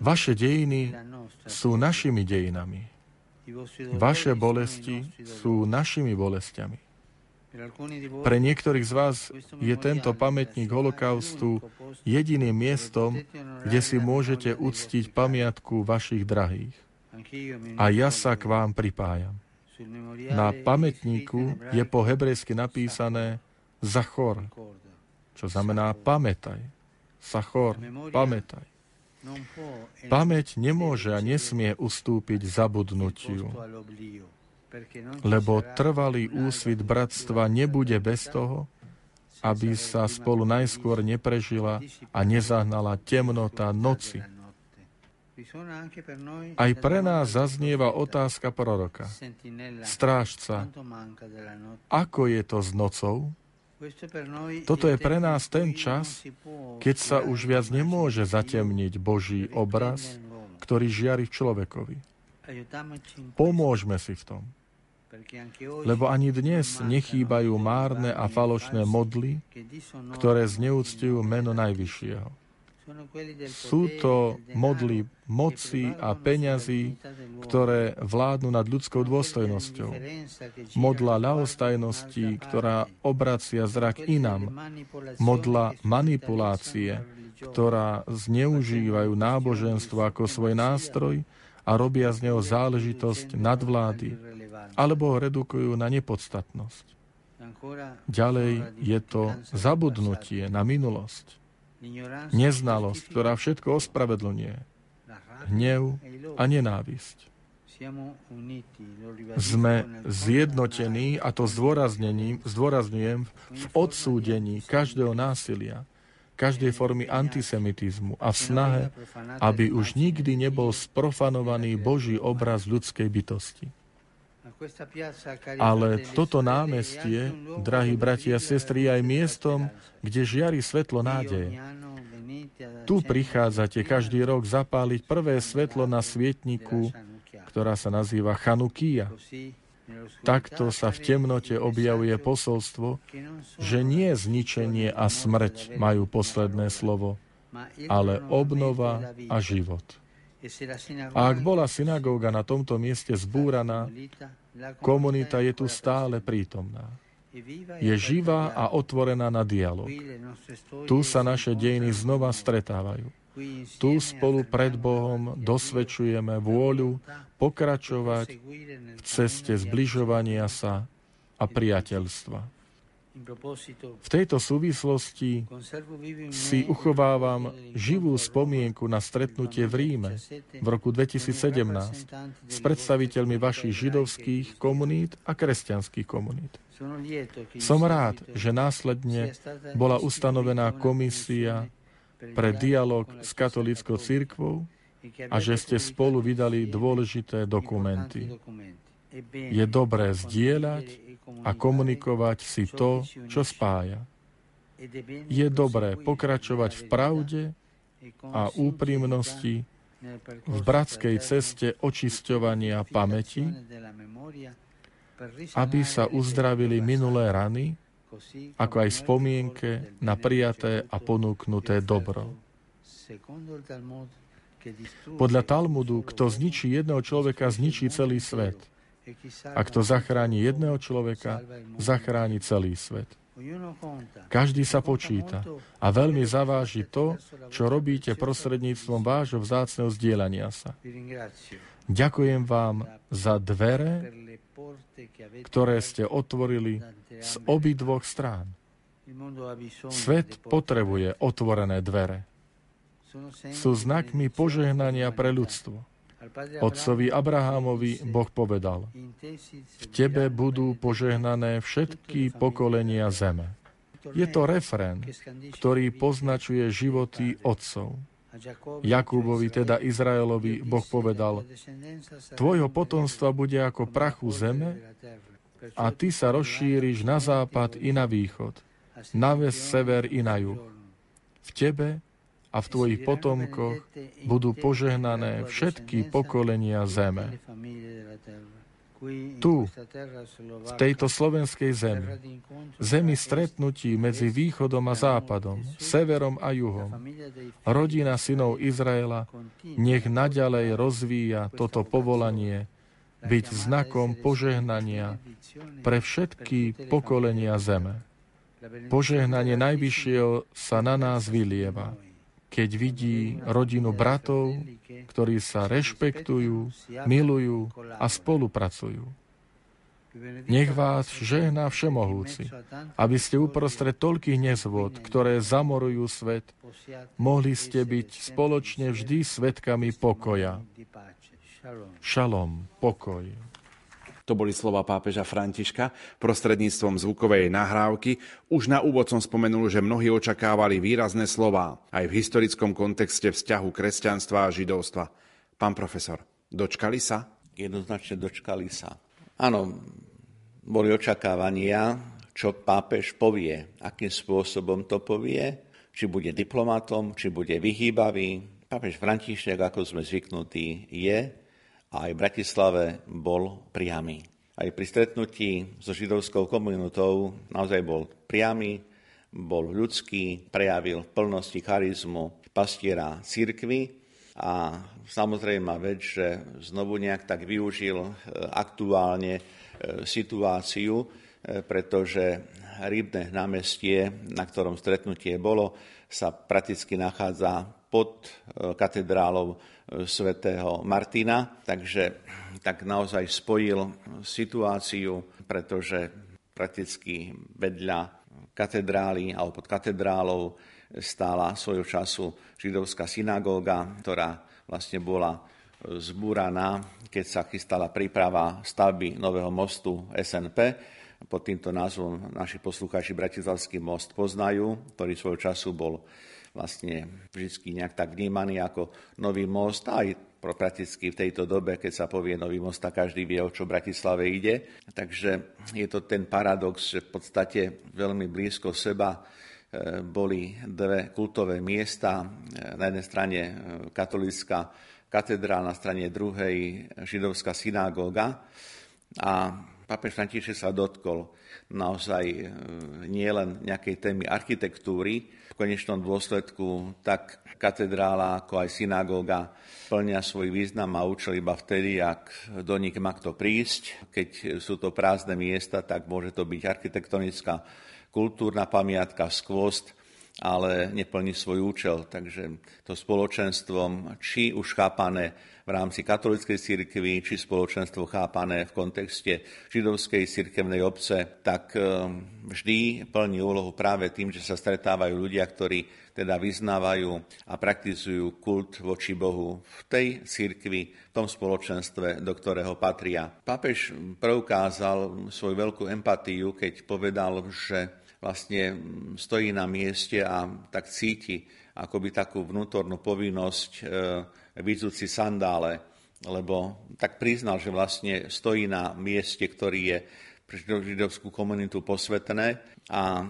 vaše dejiny sú našimi dejinami. Vaše bolesti sú našimi bolestiami. Pre niektorých z vás je tento pamätník holokaustu jediným miestom, kde si môžete uctiť pamiatku vašich drahých. A ja sa k vám pripájam. Na pamätníku je po hebrejsky napísané Zachor, čo znamená pamätaj. Sachor, pamätaj. Pamäť nemôže a nesmie ustúpiť zabudnutiu, lebo trvalý úsvit bratstva nebude bez toho, aby sa spolu najskôr neprežila a nezahnala temnota noci. Aj pre nás zaznieva otázka proroka. Strážca, ako je to s nocou? Toto je pre nás ten čas, keď sa už viac nemôže zatemniť Boží obraz, ktorý žiari v človekovi. Pomôžme si v tom. Lebo ani dnes nechýbajú márne a falošné modly, ktoré zneúctujú meno Najvyššieho. Sú to modly moci a peňazí, ktoré vládnu nad ľudskou dôstojnosťou. Modla ľahostajnosti, ktorá obracia zrak inám. Modla manipulácie, ktorá zneužívajú náboženstvo ako svoj nástroj a robia z neho záležitosť nadvlády, alebo ho redukujú na nepodstatnosť. Ďalej je to zabudnutie na minulosť neznalosť, ktorá všetko ospravedlňuje, hnev a nenávisť. Sme zjednotení, a to zdôrazňujem, v odsúdení každého násilia, každej formy antisemitizmu a v snahe, aby už nikdy nebol sprofanovaný Boží obraz ľudskej bytosti. Ale toto námestie, drahí bratia a sestry, je aj miestom, kde žiari svetlo nádeje. Tu prichádzate každý rok zapáliť prvé svetlo na svietniku, ktorá sa nazýva Chanukia. Takto sa v temnote objavuje posolstvo, že nie zničenie a smrť majú posledné slovo, ale obnova a život. A ak bola synagóga na tomto mieste zbúraná, Komunita je tu stále prítomná. Je živá a otvorená na dialog. Tu sa naše dejiny znova stretávajú. Tu spolu pred Bohom dosvedčujeme vôľu pokračovať v ceste zbližovania sa a priateľstva. V tejto súvislosti si uchovávam živú spomienku na stretnutie v Ríme v roku 2017 s predstaviteľmi vašich židovských komunít a kresťanských komunít. Som rád, že následne bola ustanovená komisia pre dialog s katolickou církvou a že ste spolu vydali dôležité dokumenty. Je dobré zdieľať a komunikovať si to, čo spája. Je dobré pokračovať v pravde a úprimnosti v bratskej ceste očisťovania pamäti, aby sa uzdravili minulé rany, ako aj spomienke na prijaté a ponúknuté dobro. Podľa Talmudu, kto zničí jedného človeka, zničí celý svet. A kto zachráni jedného človeka, zachráni celý svet. Každý sa počíta a veľmi zaváži to, čo robíte prostredníctvom vášho vzácného zdieľania sa. Ďakujem vám za dvere, ktoré ste otvorili z obidvoch strán. Svet potrebuje otvorené dvere. Sú znakmi požehnania pre ľudstvo. Otcovi Abrahámovi Boh povedal, v tebe budú požehnané všetky pokolenia zeme. Je to refrén, ktorý poznačuje životy otcov. Jakúbovi, teda Izraelovi, Boh povedal, tvojho potomstva bude ako prachu zeme a ty sa rozšíriš na západ i na východ, na ves, sever i na juh. V tebe a v tvojich potomkoch budú požehnané všetky pokolenia zeme. Tu, v tejto slovenskej zemi, zemi stretnutí medzi východom a západom, severom a juhom, rodina synov Izraela nech naďalej rozvíja toto povolanie byť znakom požehnania pre všetky pokolenia zeme. Požehnanie Najvyššieho sa na nás vylieva keď vidí rodinu bratov, ktorí sa rešpektujú, milujú a spolupracujú. Nech vás žehná Všemohúci, aby ste uprostred toľkých nezvod, ktoré zamorujú svet, mohli ste byť spoločne vždy svetkami pokoja. Šalom, pokoj. To boli slova pápeža Františka prostredníctvom zvukovej nahrávky. Už na úvod som spomenul, že mnohí očakávali výrazné slova aj v historickom kontexte vzťahu kresťanstva a židovstva. Pán profesor, dočkali sa? Jednoznačne dočkali sa. Áno, boli očakávania, čo pápež povie, akým spôsobom to povie, či bude diplomatom, či bude vyhýbavý. Pápež František, ako sme zvyknutí, je a aj v Bratislave bol priamy. Aj pri stretnutí so židovskou komunitou naozaj bol priamy, bol ľudský, prejavil v plnosti charizmu pastiera církvy a samozrejme vec, že znovu nejak tak využil e, aktuálne e, situáciu, e, pretože rybné námestie, na ktorom stretnutie bolo, sa prakticky nachádza pod katedrálou svätého Martina, takže tak naozaj spojil situáciu, pretože prakticky vedľa katedrály alebo pod katedrálou stála svojho času židovská synagóga, ktorá vlastne bola zbúraná, keď sa chystala príprava stavby nového mostu SNP. Pod týmto názvom naši poslucháči Bratislavský most poznajú, ktorý svojho času bol vlastne vždy nejak tak vnímaný ako nový most, aj prakticky v tejto dobe, keď sa povie nový most, tak každý vie, o čo v Bratislave ide. Takže je to ten paradox, že v podstate veľmi blízko seba e, boli dve kultové miesta. E, na jednej strane e, katolická katedrála, na strane druhej židovská synagóga. A pápež František sa dotkol naozaj nielen nejakej témy architektúry, konečnom dôsledku tak katedrála ako aj synagóga plnia svoj význam a účel iba vtedy, ak do nich má kto prísť. Keď sú to prázdne miesta, tak môže to byť architektonická kultúrna pamiatka, skvost, ale neplní svoj účel. Takže to spoločenstvom, či už chápané v rámci katolíckej cirkvi, či spoločenstvo chápané v kontexte židovskej cirkevnej obce, tak eh, vždy plní úlohu práve tým, že sa stretávajú ľudia, ktorí teda vyznávajú a praktizujú kult voči Bohu v tej cirkvi, v tom spoločenstve, do ktorého patria. Pápež preukázal svoju veľkú empatiu, keď povedal, že vlastne stojí na mieste a tak cíti akoby takú vnútornú povinnosť eh, vyzúci sandále lebo tak priznal, že vlastne stojí na mieste, ktorý je pre židovskú komunitu posvetné a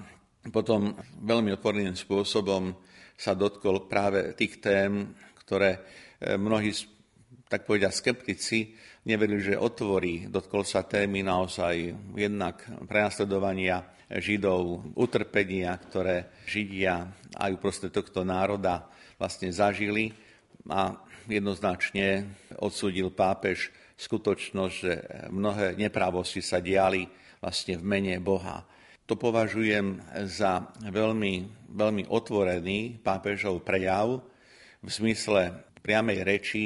potom veľmi otvorným spôsobom sa dotkol práve tých tém, ktoré e, mnohí, tak povedia, skeptici neverili, že otvorí. Dotkol sa témy naozaj jednak prenasledovania Židov, utrpenia, ktoré Židia aj uprostred tohto národa vlastne zažili a jednoznačne odsúdil pápež skutočnosť, že mnohé neprávosti sa diali vlastne v mene Boha. To považujem za veľmi, veľmi otvorený pápežov prejav v zmysle priamej reči,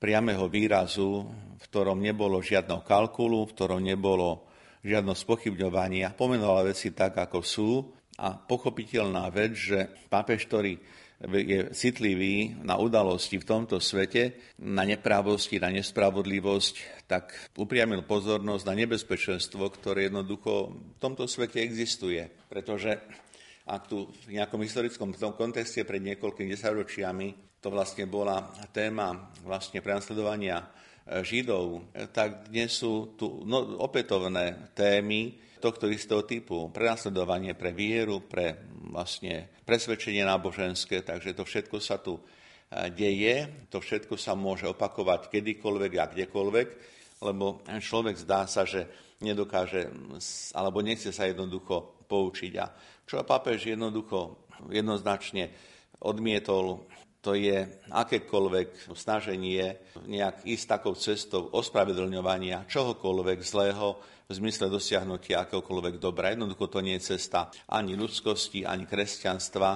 priamého výrazu, v ktorom nebolo žiadno kalkulu, v ktorom nebolo žiadno spochybňovania. Pomenovala veci tak, ako sú a pochopiteľná vec, že pápež, ktorý je citlivý na udalosti v tomto svete, na neprávosti, na nespravodlivosť, tak upriamil pozornosť na nebezpečenstvo, ktoré jednoducho v tomto svete existuje. Pretože ak tu v nejakom historickom kontexte pred niekoľkými desaťročiami to vlastne bola téma vlastne prenasledovania e, Židov, tak dnes sú tu no, opätovné témy, tohto istého typu. Prenasledovanie pre vieru, pre vlastne presvedčenie náboženské, takže to všetko sa tu e, deje, to všetko sa môže opakovať kedykoľvek a kdekoľvek, lebo človek zdá sa, že nedokáže alebo nechce sa jednoducho poučiť. A čo pápež jednoducho jednoznačne odmietol, to je akékoľvek snaženie nejak ísť takou cestou ospravedlňovania čohokoľvek zlého, v zmysle dosiahnutia akéhokoľvek dobra. Jednoducho to nie je cesta ani ľudskosti, ani kresťanstva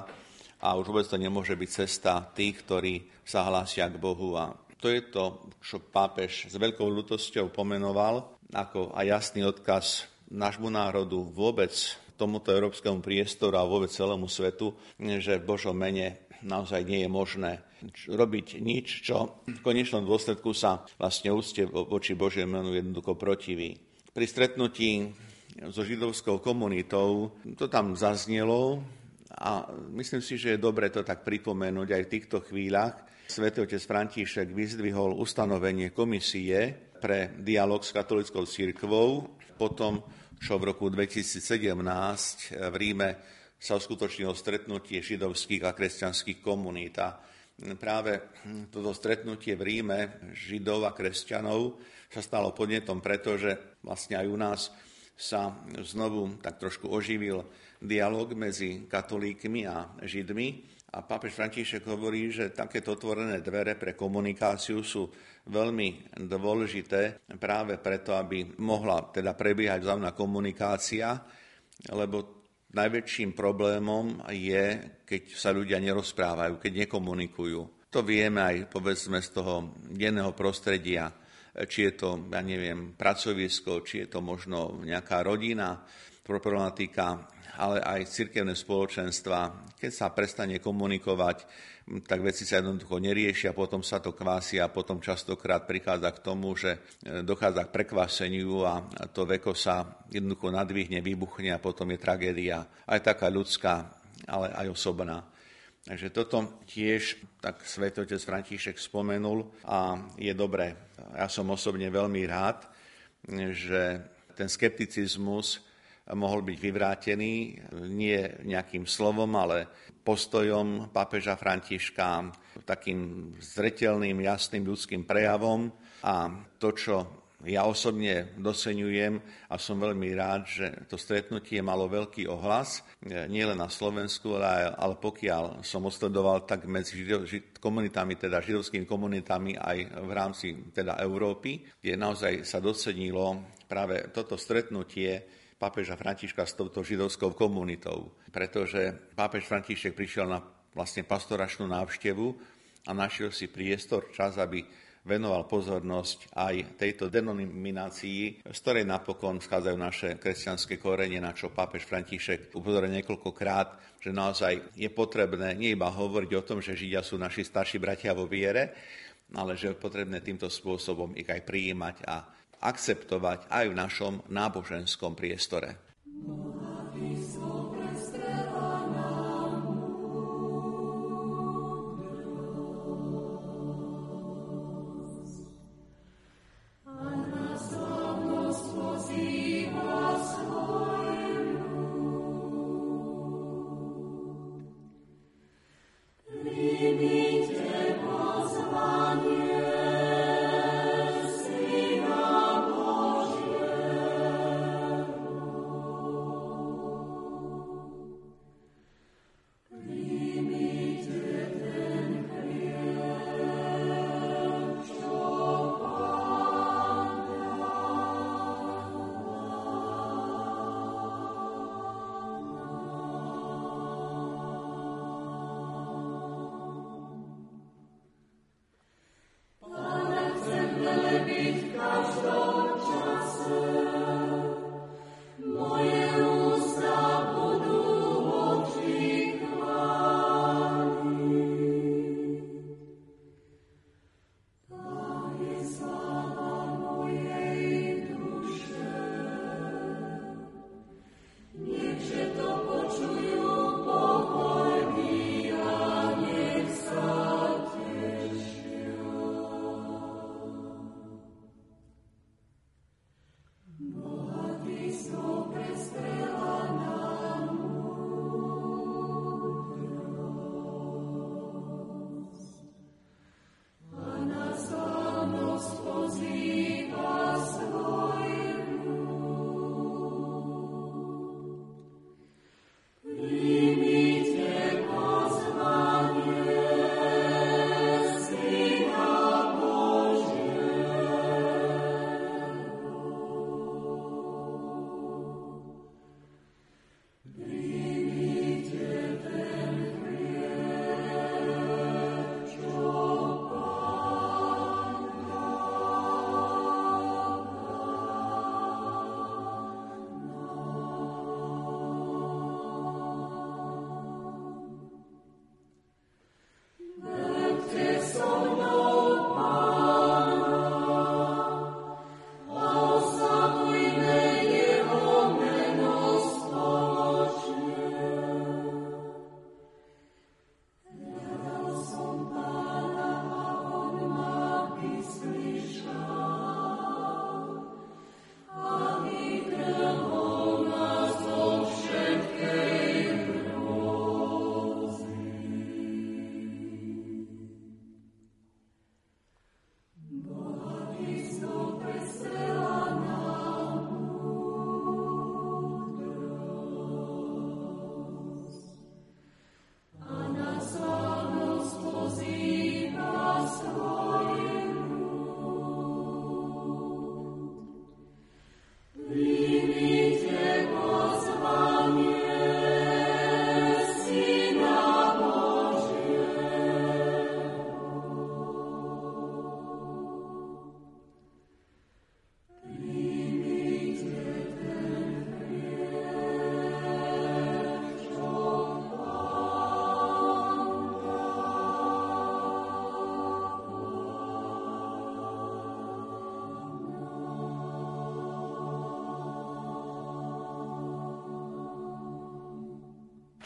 a už vôbec to nemôže byť cesta tých, ktorí sa hlásia k Bohu. A to je to, čo pápež s veľkou ľutosťou pomenoval ako aj jasný odkaz nášmu národu vôbec tomuto európskemu priestoru a vôbec celému svetu, že v Božom mene naozaj nie je možné robiť nič, čo v konečnom dôsledku sa vlastne úste voči Božiemu menu jednoducho protiví. Pri stretnutí so židovskou komunitou to tam zaznelo a myslím si, že je dobre to tak pripomenúť aj v týchto chvíľach. Svetý otec František vyzdvihol ustanovenie komisie pre dialog s katolickou církvou, potom, čo v roku 2017 v Ríme sa uskutočnilo stretnutie židovských a kresťanských komunít. A práve toto stretnutie v Ríme židov a kresťanov sa stalo podnetom, pretože vlastne aj u nás sa znovu tak trošku oživil dialog medzi katolíkmi a židmi. A pápež František hovorí, že takéto otvorené dvere pre komunikáciu sú veľmi dôležité práve preto, aby mohla teda prebiehať vzájomná komunikácia, lebo najväčším problémom je, keď sa ľudia nerozprávajú, keď nekomunikujú. To vieme aj povedzme z toho denného prostredia či je to, ja neviem, pracovisko, či je to možno nejaká rodina, problematika, ale aj cirkevné spoločenstva. Keď sa prestane komunikovať, tak veci sa jednoducho neriešia, potom sa to kvási a potom častokrát prichádza k tomu, že e, dochádza k prekvaseniu a to veko sa jednoducho nadvihne, vybuchne a potom je tragédia aj taká ľudská, ale aj osobná. Takže toto tiež tak svetotec František spomenul a je dobré. Ja som osobne veľmi rád, že ten skepticizmus mohol byť vyvrátený nie nejakým slovom, ale postojom pápeža Františka, takým zretelným, jasným ľudským prejavom a to, čo ja osobne doceňujem a som veľmi rád, že to stretnutie malo veľký ohlas, nielen na Slovensku, ale, ale pokiaľ som osledoval tak medzi žid, komunitami, teda židovskými komunitami aj v rámci teda Európy, kde naozaj sa docenilo práve toto stretnutie pápeža Františka s touto židovskou komunitou. Pretože pápež František prišiel na vlastne pastoračnú návštevu a našiel si priestor, čas, aby venoval pozornosť aj tejto denominácii, z ktorej napokon schádzajú naše kresťanské korene, na čo pápež František upozoril niekoľkokrát, že naozaj je potrebné nie iba hovoriť o tom, že Židia sú naši starší bratia vo viere, ale že je potrebné týmto spôsobom ich aj prijímať a akceptovať aj v našom náboženskom priestore.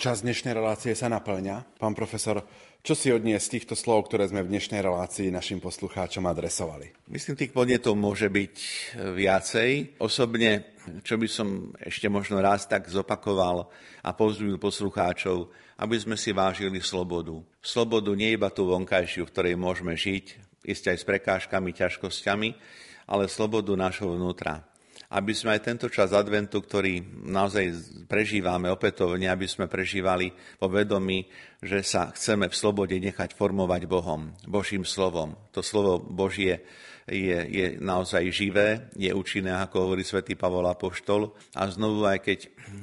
Čas dnešnej relácie sa naplňa. Pán profesor, čo si odnie z týchto slov, ktoré sme v dnešnej relácii našim poslucháčom adresovali? Myslím, tých podnetov môže byť viacej. Osobne, čo by som ešte možno raz tak zopakoval a pozvil poslucháčov, aby sme si vážili slobodu. Slobodu nie iba tú vonkajšiu, v ktorej môžeme žiť, isté aj s prekážkami, ťažkosťami, ale slobodu nášho vnútra aby sme aj tento čas adventu, ktorý naozaj prežívame opätovne, aby sme prežívali po vedomí, že sa chceme v slobode nechať formovať Bohom, Božím slovom. To slovo Božie je, je naozaj živé, je účinné, ako hovorí svätý Pavol Apoštol. A znovu, aj keď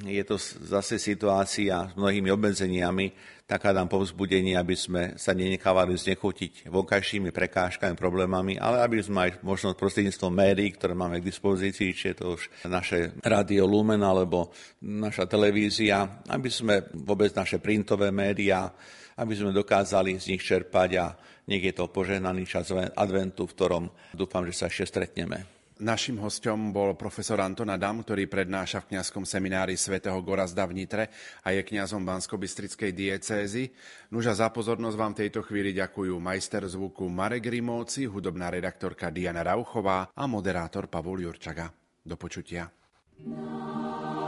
je to zase situácia s mnohými obmedzeniami, taká nám povzbudenie, aby sme sa nenechávali znechutiť vonkajšími prekážkami, problémami, ale aby sme aj možno prostredníctvom médií, ktoré máme k dispozícii, či je to už naše rádio Lumen alebo naša televízia, aby sme vôbec naše printové médiá, aby sme dokázali z nich čerpať a nech je to požehnaný čas adventu, v ktorom dúfam, že sa ešte stretneme. Našim hostom bol profesor Anton Adam, ktorý prednáša v kňazskom seminári svätého Gorazda v Nitre a je kňazom Bansko-Bystrickej diecézy. Nuža za pozornosť vám tejto chvíli ďakujú majster zvuku Marek Rimóci, hudobná redaktorka Diana Rauchová a moderátor Pavol Jurčaga. Do počutia. No.